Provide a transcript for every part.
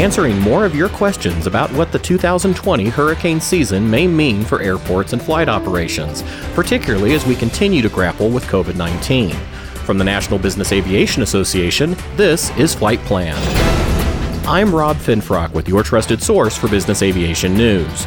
answering more of your questions about what the 2020 hurricane season may mean for airports and flight operations, particularly as we continue to grapple with COVID 19. From the National Business Aviation Association, this is Flight Plan. I'm Rob Finfrock with your trusted source for business aviation news.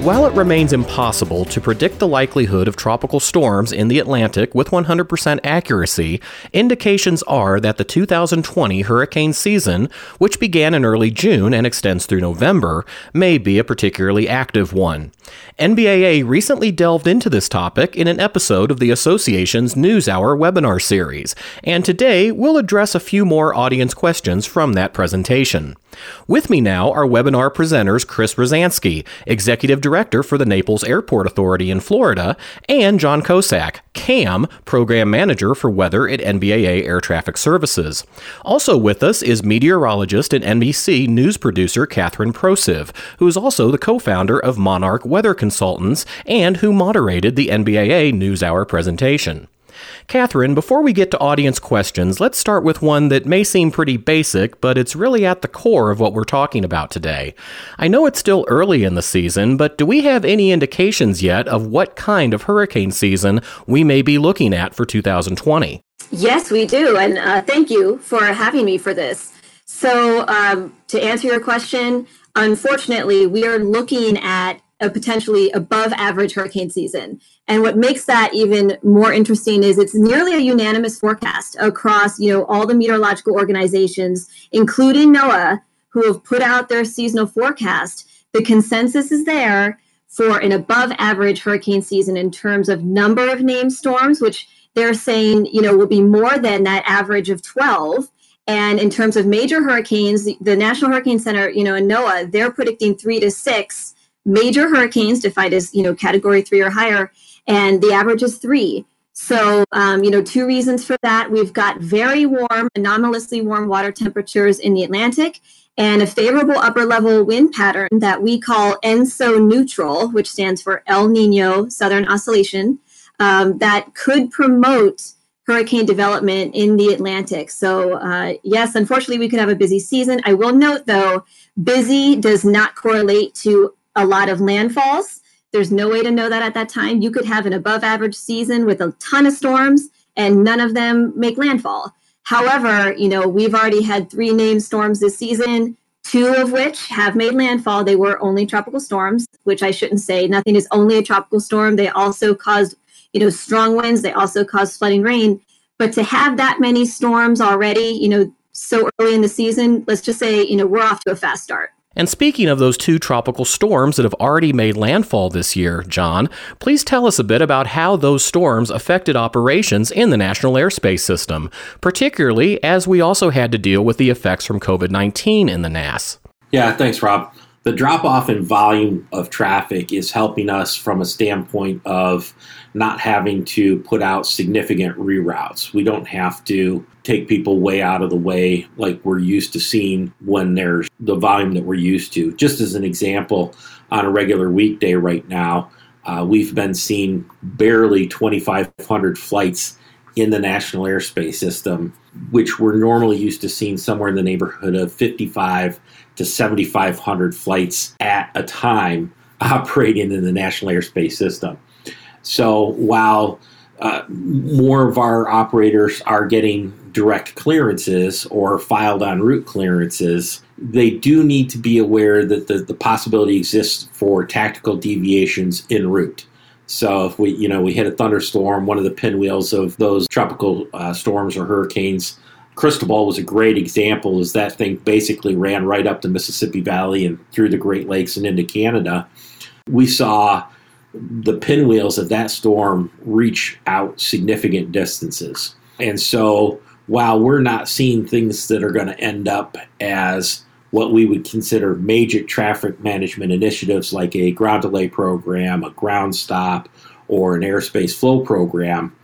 While it remains impossible to predict the likelihood of tropical storms in the Atlantic with 100% accuracy, indications are that the 2020 hurricane season, which began in early June and extends through November, may be a particularly active one. NBAA recently delved into this topic in an episode of the association's NewsHour webinar series, and today we'll address a few more audience questions from that presentation. With me now are webinar presenters Chris Rozansky, Executive Director for the Naples Airport Authority in Florida, and John Kosak, CAM, Program Manager for Weather at NBAA Air Traffic Services. Also with us is meteorologist and NBC news producer Kathryn Prociv, who is also the co founder of Monarch Weather Consultants and who moderated the NBAA NewsHour presentation. Kathryn, before we get to audience questions, let's start with one that may seem pretty basic, but it's really at the core of what we're talking about today. I know it's still early in the season, but do we have any indications yet of what kind of hurricane season we may be looking at for 2020? Yes, we do. And uh, thank you for having me for this. So, um, to answer your question, unfortunately, we are looking at a potentially above average hurricane season. And what makes that even more interesting is it's nearly a unanimous forecast across, you know, all the meteorological organizations, including NOAA, who have put out their seasonal forecast. The consensus is there for an above average hurricane season in terms of number of named storms, which they're saying, you know, will be more than that average of 12. And in terms of major hurricanes, the, National Hurricane Center, you know, and NOAA, they're predicting three to six major hurricanes defined as, you know, category three or higher and the average is three. So, um, you know, two reasons for that. We've got very warm, anomalously warm water temperatures in the Atlantic and a favorable upper level wind pattern that we call ENSO neutral, which stands for El Nino Southern Oscillation, um, that could promote hurricane development in the Atlantic. So, uh, yes, unfortunately, we could have a busy season. I will note, though, busy does not correlate to a lot of landfalls. There's no way to know that at that time. You could have an above average season with a ton of storms and none of them make landfall. However, you know, we've already had three named storms this season, two of which have made landfall. They were only tropical storms, which I shouldn't say. Nothing is only a tropical storm. They also caused, you know, strong winds. They also caused flooding rain. But to have that many storms already, you know, so early in the season, let's just say, you know, we're off to a fast start. And speaking of those two tropical storms that have already made landfall this year, John, please tell us a bit about how those storms affected operations in the National Airspace System, particularly as we also had to deal with the effects from COVID 19 in the NAS. Yeah, thanks, Rob. The drop off in volume of traffic is helping us from a standpoint of not having to put out significant reroutes. We don't have to take people way out of the way like we're used to seeing when there's the volume that we're used to. Just as an example, on a regular weekday right now, uh, we've been seeing barely 2,500 flights in the national airspace system, which we're normally used to seeing somewhere in the neighborhood of 55 to 7,500 flights at a time operating in the national airspace system. So while uh, more of our operators are getting direct clearances or filed on route clearances, they do need to be aware that the, the possibility exists for tactical deviations en route. So if we, you know, we hit a thunderstorm, one of the pinwheels of those tropical uh, storms or hurricanes, Cristobal was a great example. As that thing basically ran right up the Mississippi Valley and through the Great Lakes and into Canada. We saw the pinwheels of that storm reach out significant distances. And so while we're not seeing things that are going to end up as what we would consider major traffic management initiatives like a ground delay program, a ground stop, or an airspace flow program,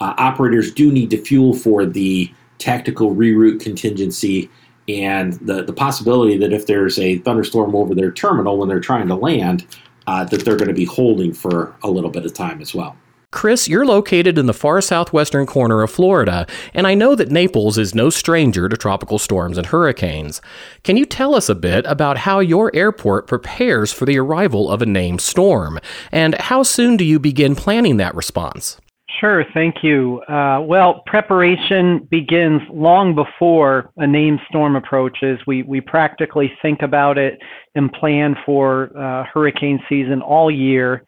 uh, operators do need to fuel for the tactical reroute contingency and the, the possibility that if there's a thunderstorm over their terminal when they're trying to land, uh, that they're going to be holding for a little bit of time as well. Chris, you're located in the far southwestern corner of Florida, and I know that Naples is no stranger to tropical storms and hurricanes. Can you tell us a bit about how your airport prepares for the arrival of a named storm, and how soon do you begin planning that response? Sure, thank you. Uh, well, preparation begins long before a named storm approaches. We, we practically think about it and plan for uh, hurricane season all year.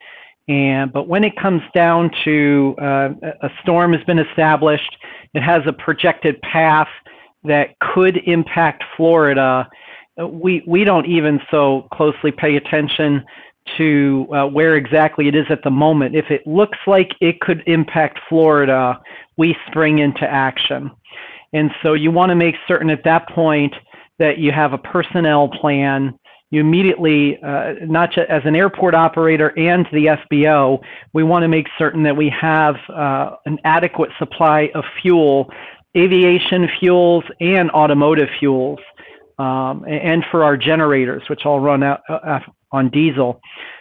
And but when it comes down to uh, a storm has been established, it has a projected path that could impact Florida. We we don't even so closely pay attention to uh, where exactly it is at the moment. If it looks like it could impact Florida, we spring into action. And so you want to make certain at that point that you have a personnel plan you immediately, uh, not just as an airport operator and the FBO, we want to make certain that we have uh, an adequate supply of fuel, aviation fuels and automotive fuels, um, and for our generators, which all run out, uh, on diesel.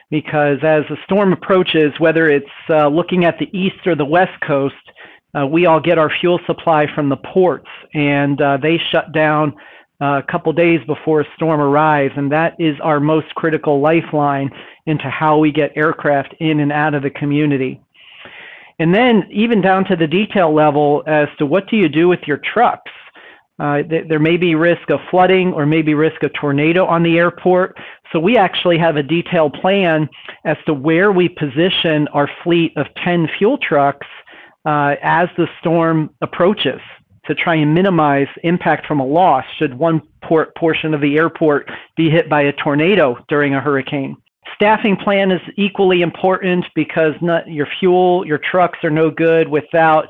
Because as the storm approaches, whether it's uh, looking at the east or the west coast, uh, we all get our fuel supply from the ports, and uh, they shut down a couple days before a storm arrives, and that is our most critical lifeline into how we get aircraft in and out of the community. And then even down to the detail level as to what do you do with your trucks. Uh, th- there may be risk of flooding or maybe risk of tornado on the airport. So we actually have a detailed plan as to where we position our fleet of 10 fuel trucks uh, as the storm approaches to try and minimize impact from a loss should one port portion of the airport be hit by a tornado during a hurricane. Staffing plan is equally important because not, your fuel, your trucks are no good without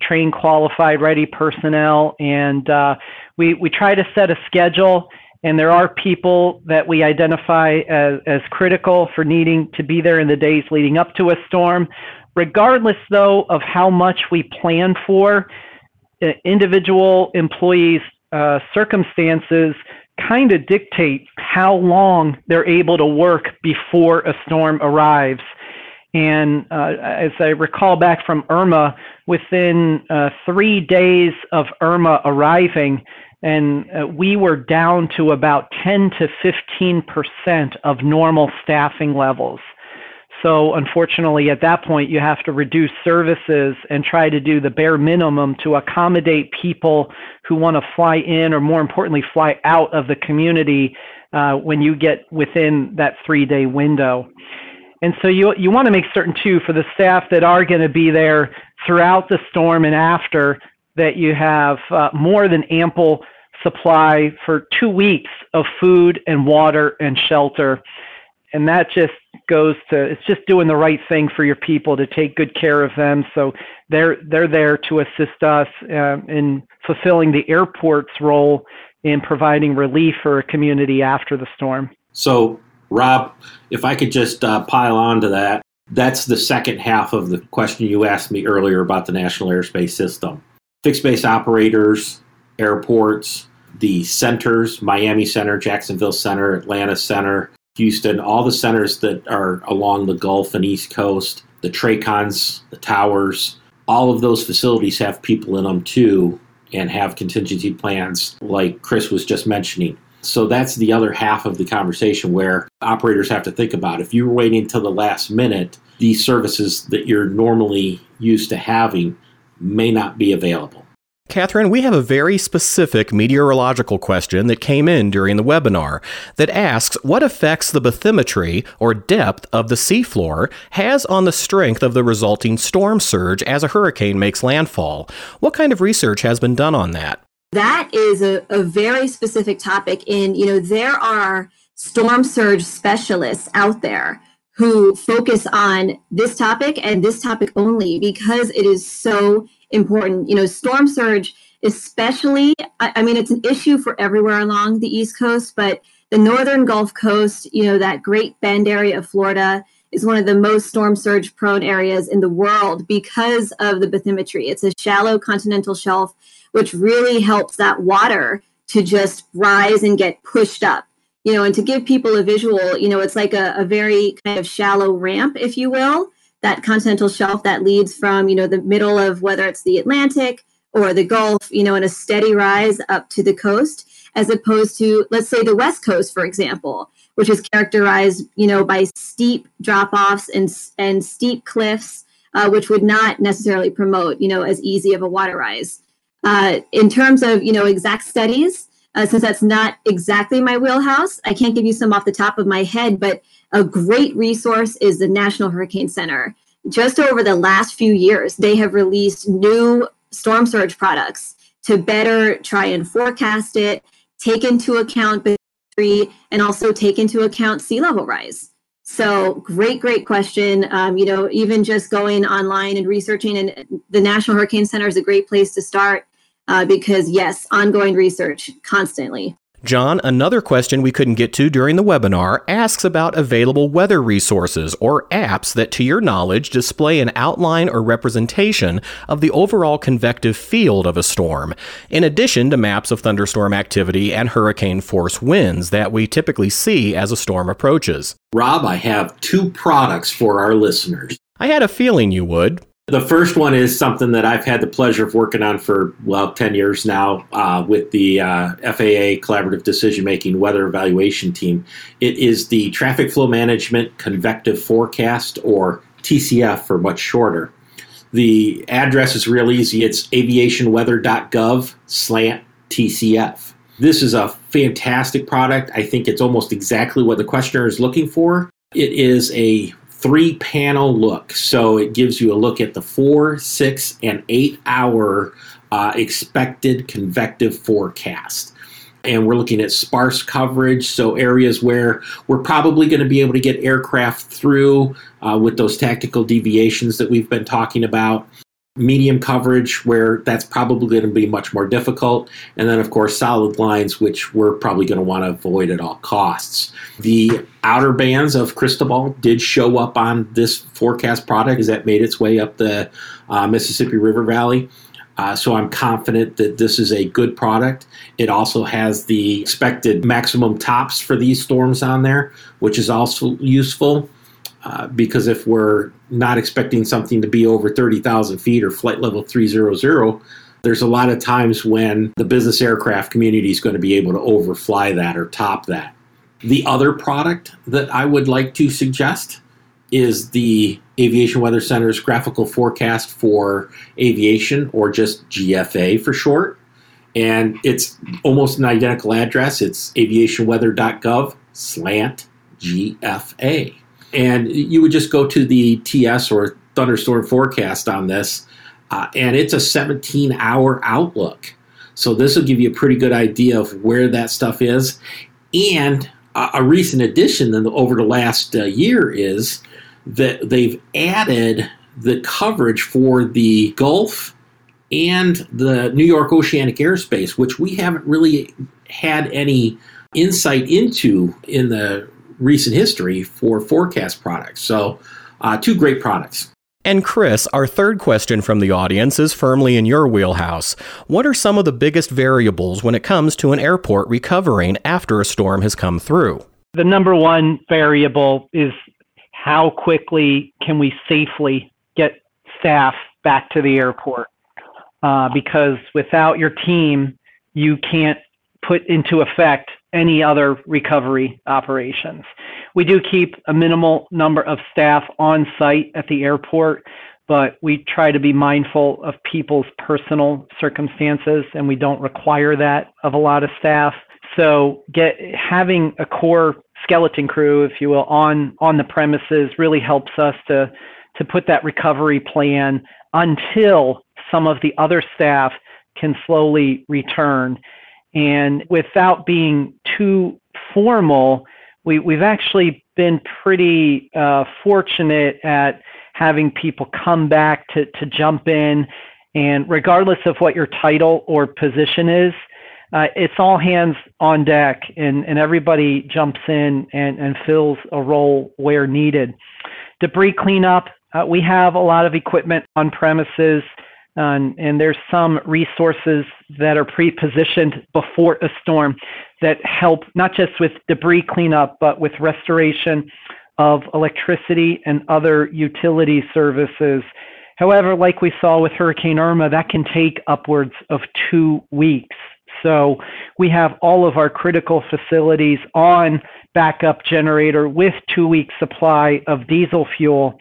trained, qualified, ready personnel. And uh, we, we try to set a schedule, and there are people that we identify as, as critical for needing to be there in the days leading up to a storm. Regardless, though, of how much we plan for, individual employees' uh, circumstances kind of dictate how long they're able to work before a storm arrives. And uh, as I recall back from Irma, within uh, three days of Irma arriving, and uh, we were down to about 10 to 15 percent of normal staffing levels. So unfortunately, at that point, you have to reduce services and try to do the bare minimum to accommodate people who want to fly in, or more importantly, fly out of the community uh, when you get within that three-day window. And so you you want to make certain too for the staff that are going to be there throughout the storm and after that you have uh, more than ample supply for two weeks of food and water and shelter. And that just goes to it's just doing the right thing for your people to take good care of them. So they're they're there to assist us um, in fulfilling the airport's role in providing relief for a community after the storm. So rob if i could just uh, pile on to that that's the second half of the question you asked me earlier about the national airspace system fixed base operators airports the centers miami center jacksonville center atlanta center Houston, all the centers that are along the Gulf and East Coast, the TRACONs, the towers, all of those facilities have people in them too and have contingency plans like Chris was just mentioning. So that's the other half of the conversation where operators have to think about if you're waiting until the last minute, these services that you're normally used to having may not be available. Kathryn, we have a very specific meteorological question that came in during the webinar that asks what effects the bathymetry or depth of the seafloor has on the strength of the resulting storm surge as a hurricane makes landfall. What kind of research has been done on that? That is a, a very specific topic. And, you know, there are storm surge specialists out there who focus on this topic and this topic only because it is so important. You know, storm surge, especially, I, I mean, it's an issue for everywhere along the East Coast, but the northern Gulf Coast, you know, that Great Bend area of Florida is one of the most storm surge prone areas in the world because of the bathymetry. It's a shallow continental shelf, which really helps that water to just rise and get pushed up. You know, and to give people a visual, you know, it's like a, a very kind of shallow ramp, if you will, that continental shelf that leads from, you know, the middle of whether it's the Atlantic or the Gulf, you know, in a steady rise up to the coast, as opposed to, let's say, the West Coast, for example, which is characterized, you know, by steep drop-offs and and steep cliffs, uh, which would not necessarily promote, you know, as easy of a water rise. Uh, in terms of, you know, exact studies, uh, since that's not exactly my wheelhouse, I can't give you some off the top of my head, but a great resource is the National Hurricane Center. Just over the last few years, they have released new storm surge products to better try and forecast it, take into account and also take into account sea level rise. So great, great question. Um, you know, even just going online and researching, and the National Hurricane Center is a great place to start uh, because yes, ongoing research constantly. John, another question we couldn't get to during the webinar asks about available weather resources or apps that, to your knowledge, display an outline or representation of the overall convective field of a storm, in addition to maps of thunderstorm activity and hurricane force winds that we typically see as a storm approaches. Rob, I have two products for our listeners. I had a feeling you would. The first one is something that I've had the pleasure of working on for, well, 10 years now uh, with the uh, FAA Collaborative Decision Making Weather Evaluation Team. It is the Traffic Flow Management Convective Forecast, or TCF for much shorter. The address is real easy it's aviationweather.gov slant TCF. This is a fantastic product. I think it's almost exactly what the questioner is looking for. It is a three panel look. So it gives you a look at the four, six, and eight hour uh, expected convective forecast. And we're looking at sparse coverage, so areas where we're probably going to be able to get aircraft through uh, with those tactical deviations that we've been talking about medium coverage where that's probably going to be much more difficult and then of course solid lines which we're probably going to want to avoid at all costs the outer bands of cristobal did show up on this forecast product as that made its way up the uh, mississippi river valley uh, so I'm confident that this is a good product. It also has the expected maximum tops for these storms on there, which is also useful. Uh, because if we're not expecting something to be over 30,000 feet or flight level 300, there's a lot of times when the business aircraft community is going to be able to overfly that or top that. The other product that I would like to suggest is the Aviation Weather Center's graphical forecast for aviation, or just GFA for short. And it's almost an identical address. It's aviationweather.gov slant GFA. And you would just go to the TS or thunderstorm forecast on this, uh, and it's a 17 hour outlook. So this will give you a pretty good idea of where that stuff is. And a recent addition the, over the last uh, year is that they've added the coverage for the Gulf and the New York oceanic airspace, which we haven't really had any insight into in the recent history for forecast products. So, uh, two great products. And Chris, our third question from the audience is firmly in your wheelhouse. What are some of the biggest variables when it comes to an airport recovering after a storm has come through? The number one variable is how quickly can we safely get staff back to the airport? Uh, because without your team, you can't put into effect any other recovery operations. We do keep a minimal number of staff on site at the airport, but we try to be mindful of people's personal circumstances and we don't require that of a lot of staff. So get having a core skeleton crew, if you will, on on the premises really helps us to to put that recovery plan until some of the other staff can slowly return. And without being too formal, we, we've actually been pretty uh, fortunate at having people come back to, to jump in. And regardless of what your title or position is, uh, it's all hands on deck, and, and everybody jumps in and, and fills a role where needed. Debris cleanup, uh, we have a lot of equipment on premises and, and there's some resources that are pre-positioned before a storm that help not just with debris cleanup, but with restoration of electricity and other utility services. However, like we saw with Hurricane Irma, that can take upwards of two weeks. So we have all of our critical facilities on backup generator with two weeks supply of diesel fuel.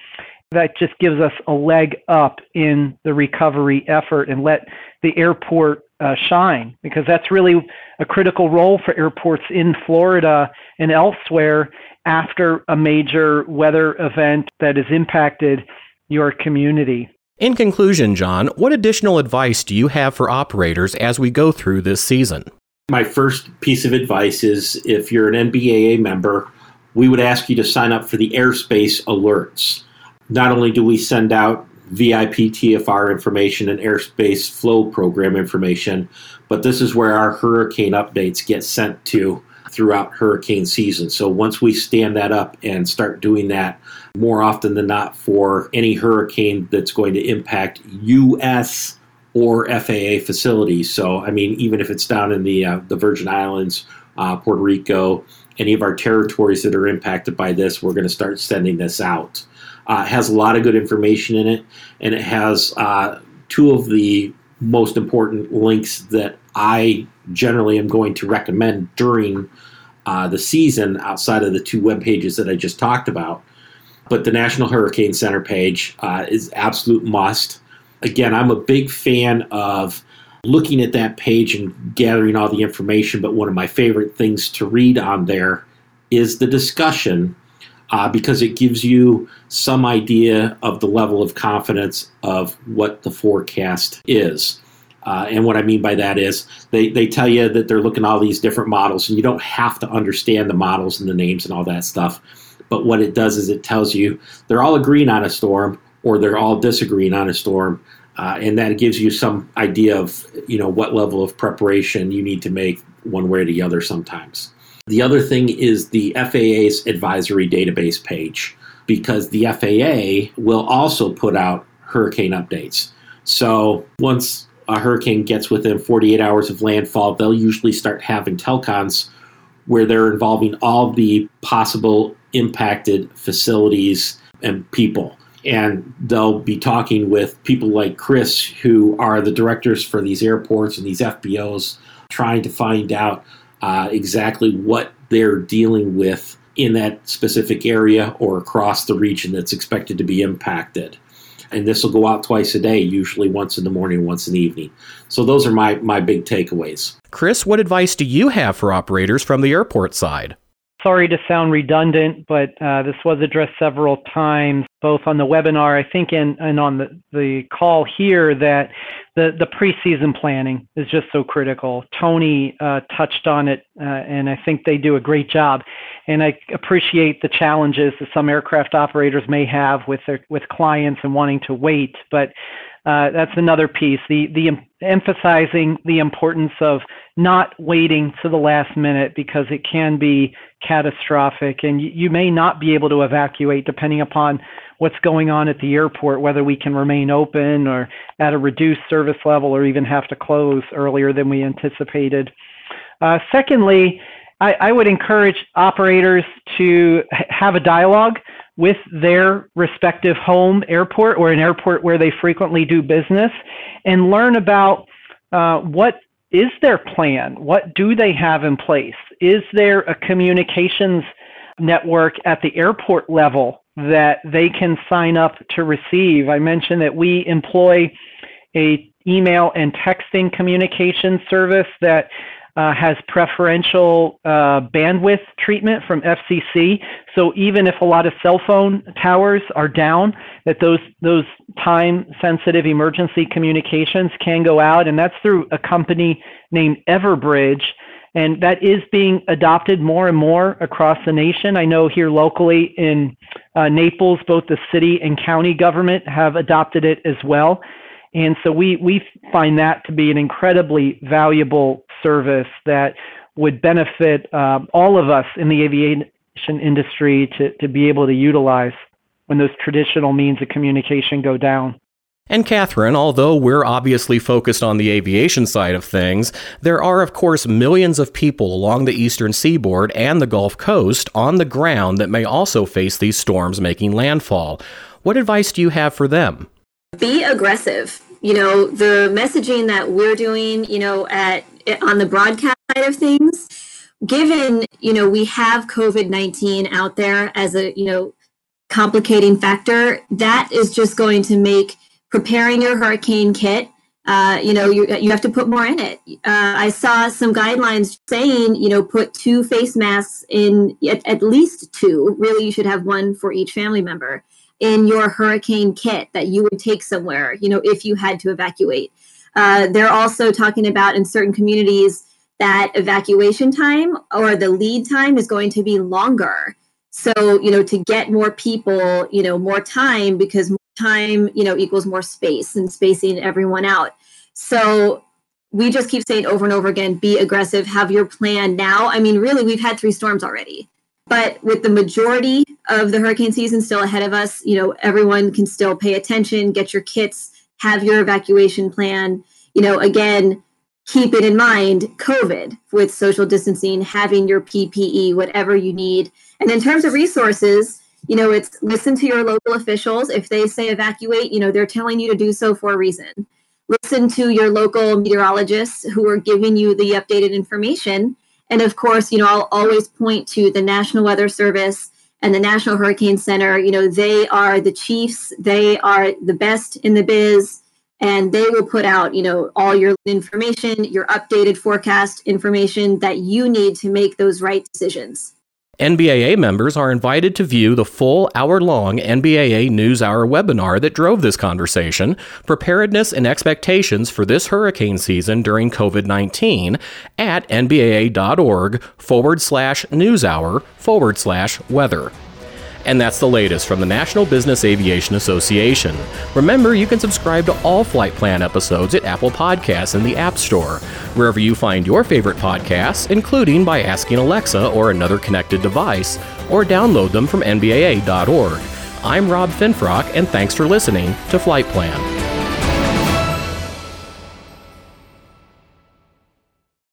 That just gives us a leg up in the recovery effort and let the airport uh, shine because that's really a critical role for airports in Florida and elsewhere after a major weather event that has impacted your community. In conclusion, John, what additional advice do you have for operators as we go through this season? My first piece of advice is if you're an NBAA member, we would ask you to sign up for the airspace alerts. Not only do we send out VIP TFR information and airspace flow program information, but this is where our hurricane updates get sent to throughout hurricane season. So once we stand that up and start doing that more often than not for any hurricane that's going to impact U.S. or FAA facilities. So I mean, even if it's down in the uh, the Virgin Islands, uh, Puerto Rico, any of our territories that are impacted by this, we're going to start sending this out. Uh, has a lot of good information in it, and it has uh, two of the most important links that I generally am going to recommend during uh, the season outside of the two web pages that I just talked about. But the National Hurricane Center page uh, is absolute must. Again, I'm a big fan of looking at that page and gathering all the information. But one of my favorite things to read on there is the discussion uh, because it gives you some idea of the level of confidence of what the forecast is. Uh, and what I mean by that is they, they tell you that they're looking at all these different models, and you don't have to understand the models and the names and all that stuff. But what it does is it tells you they're all agreeing on a storm or they're all disagreeing on a storm. Uh, and that gives you some idea of you know what level of preparation you need to make one way or the other sometimes. The other thing is the FAA's advisory database page because the FAA will also put out hurricane updates. So once a hurricane gets within 48 hours of landfall, they'll usually start having telcons where they're involving all the possible impacted facilities and people. And they'll be talking with people like Chris, who are the directors for these airports and these FBOs, trying to find out uh, exactly what they're dealing with in that specific area or across the region that's expected to be impacted and this will go out twice a day, usually once in the morning, once in the evening. So those are my my big takeaways. Chris, what advice do you have for operators from the airport side? Sorry to sound redundant, but uh, this was addressed several times, both on the webinar, I think, and, and on the, the call here, that the, the preseason planning is just so critical. Tony uh, touched on it, uh, and I think they do a great job. And I appreciate the challenges that some aircraft operators may have with their, with clients and wanting to wait, but uh, that's another piece. The the emphasizing the importance of not waiting to the last minute because it can be catastrophic, and you, you may not be able to evacuate depending upon what's going on at the airport, whether we can remain open or at a reduced service level, or even have to close earlier than we anticipated. Uh, secondly, I, I would encourage operators to have a dialogue with their respective home airport or an airport where they frequently do business and learn about uh, what is their plan? What do they have in place? Is there a communications network at the airport level that they can sign up to receive? I mentioned that we employ a email and texting communication service that uh, has preferential uh, bandwidth treatment from FCC. So even if a lot of cell phone towers are down, that those those time-sensitive emergency communications can go out, and that's through a company named Everbridge. And that is being adopted more and more across the nation. I know here locally in uh, Naples, both the city and county government have adopted it as well. And so we, we find that to be an incredibly valuable service that would benefit uh, all of us in the aviation industry to, to be able to utilize when those traditional means of communication go down. And Kathryn, although we're obviously focused on the aviation side of things, there are, of course, millions of people along the eastern seaboard and the Gulf Coast on the ground that may also face these storms making landfall. What advice do you have for them? Be aggressive. You know, the messaging that we're doing, you know, at on the broadcast side of things, given, you know, we have COVID-19 out there as a, you know, complicating factor, that is just going to make preparing your hurricane kit uh, you know, you, you have to put more in it. Uh, I saw some guidelines saying, you know, put two face masks in, at, at, least two. Really, you should have one for each family member in your hurricane kit that you would take somewhere, you know, if you had to evacuate. Uh, they're also talking about in certain communities that evacuation time or the lead time is going to be longer. So, you know, to get more people, you know, more time because more time, you know, equals more space and spacing everyone out. So we just keep saying over and over again be aggressive, have your plan now. I mean, really, we've had three storms already. But with the majority of the hurricane season still ahead of us, you know, everyone can still pay attention, get your kits, have your evacuation plan. You know, again, keep it in mind COVID with social distancing, having your PPE, whatever you need. And in terms of resources, you know, it's listen to your local officials. If they say evacuate, you know, they're telling you to do so for a reason. Listen to your local meteorologists who are giving you the updated information. And of course, you know, I'll always point to the National Weather Service and the National Hurricane Center. You know, they are the chiefs, they are the best in the biz, and they will put out, you know, all your information, your updated forecast information that you need to make those right decisions. NBAA members are invited to view the full hour long NBAA NewsHour webinar that drove this conversation Preparedness and Expectations for this Hurricane Season During COVID 19 at nbaa.org forward slash newshour forward slash weather. And that's the latest from the National Business Aviation Association. Remember, you can subscribe to all Flight Plan episodes at Apple Podcasts in the App Store, wherever you find your favorite podcasts, including by asking Alexa or another connected device, or download them from NBAA.org. I'm Rob Finfrock, and thanks for listening to Flight Plan.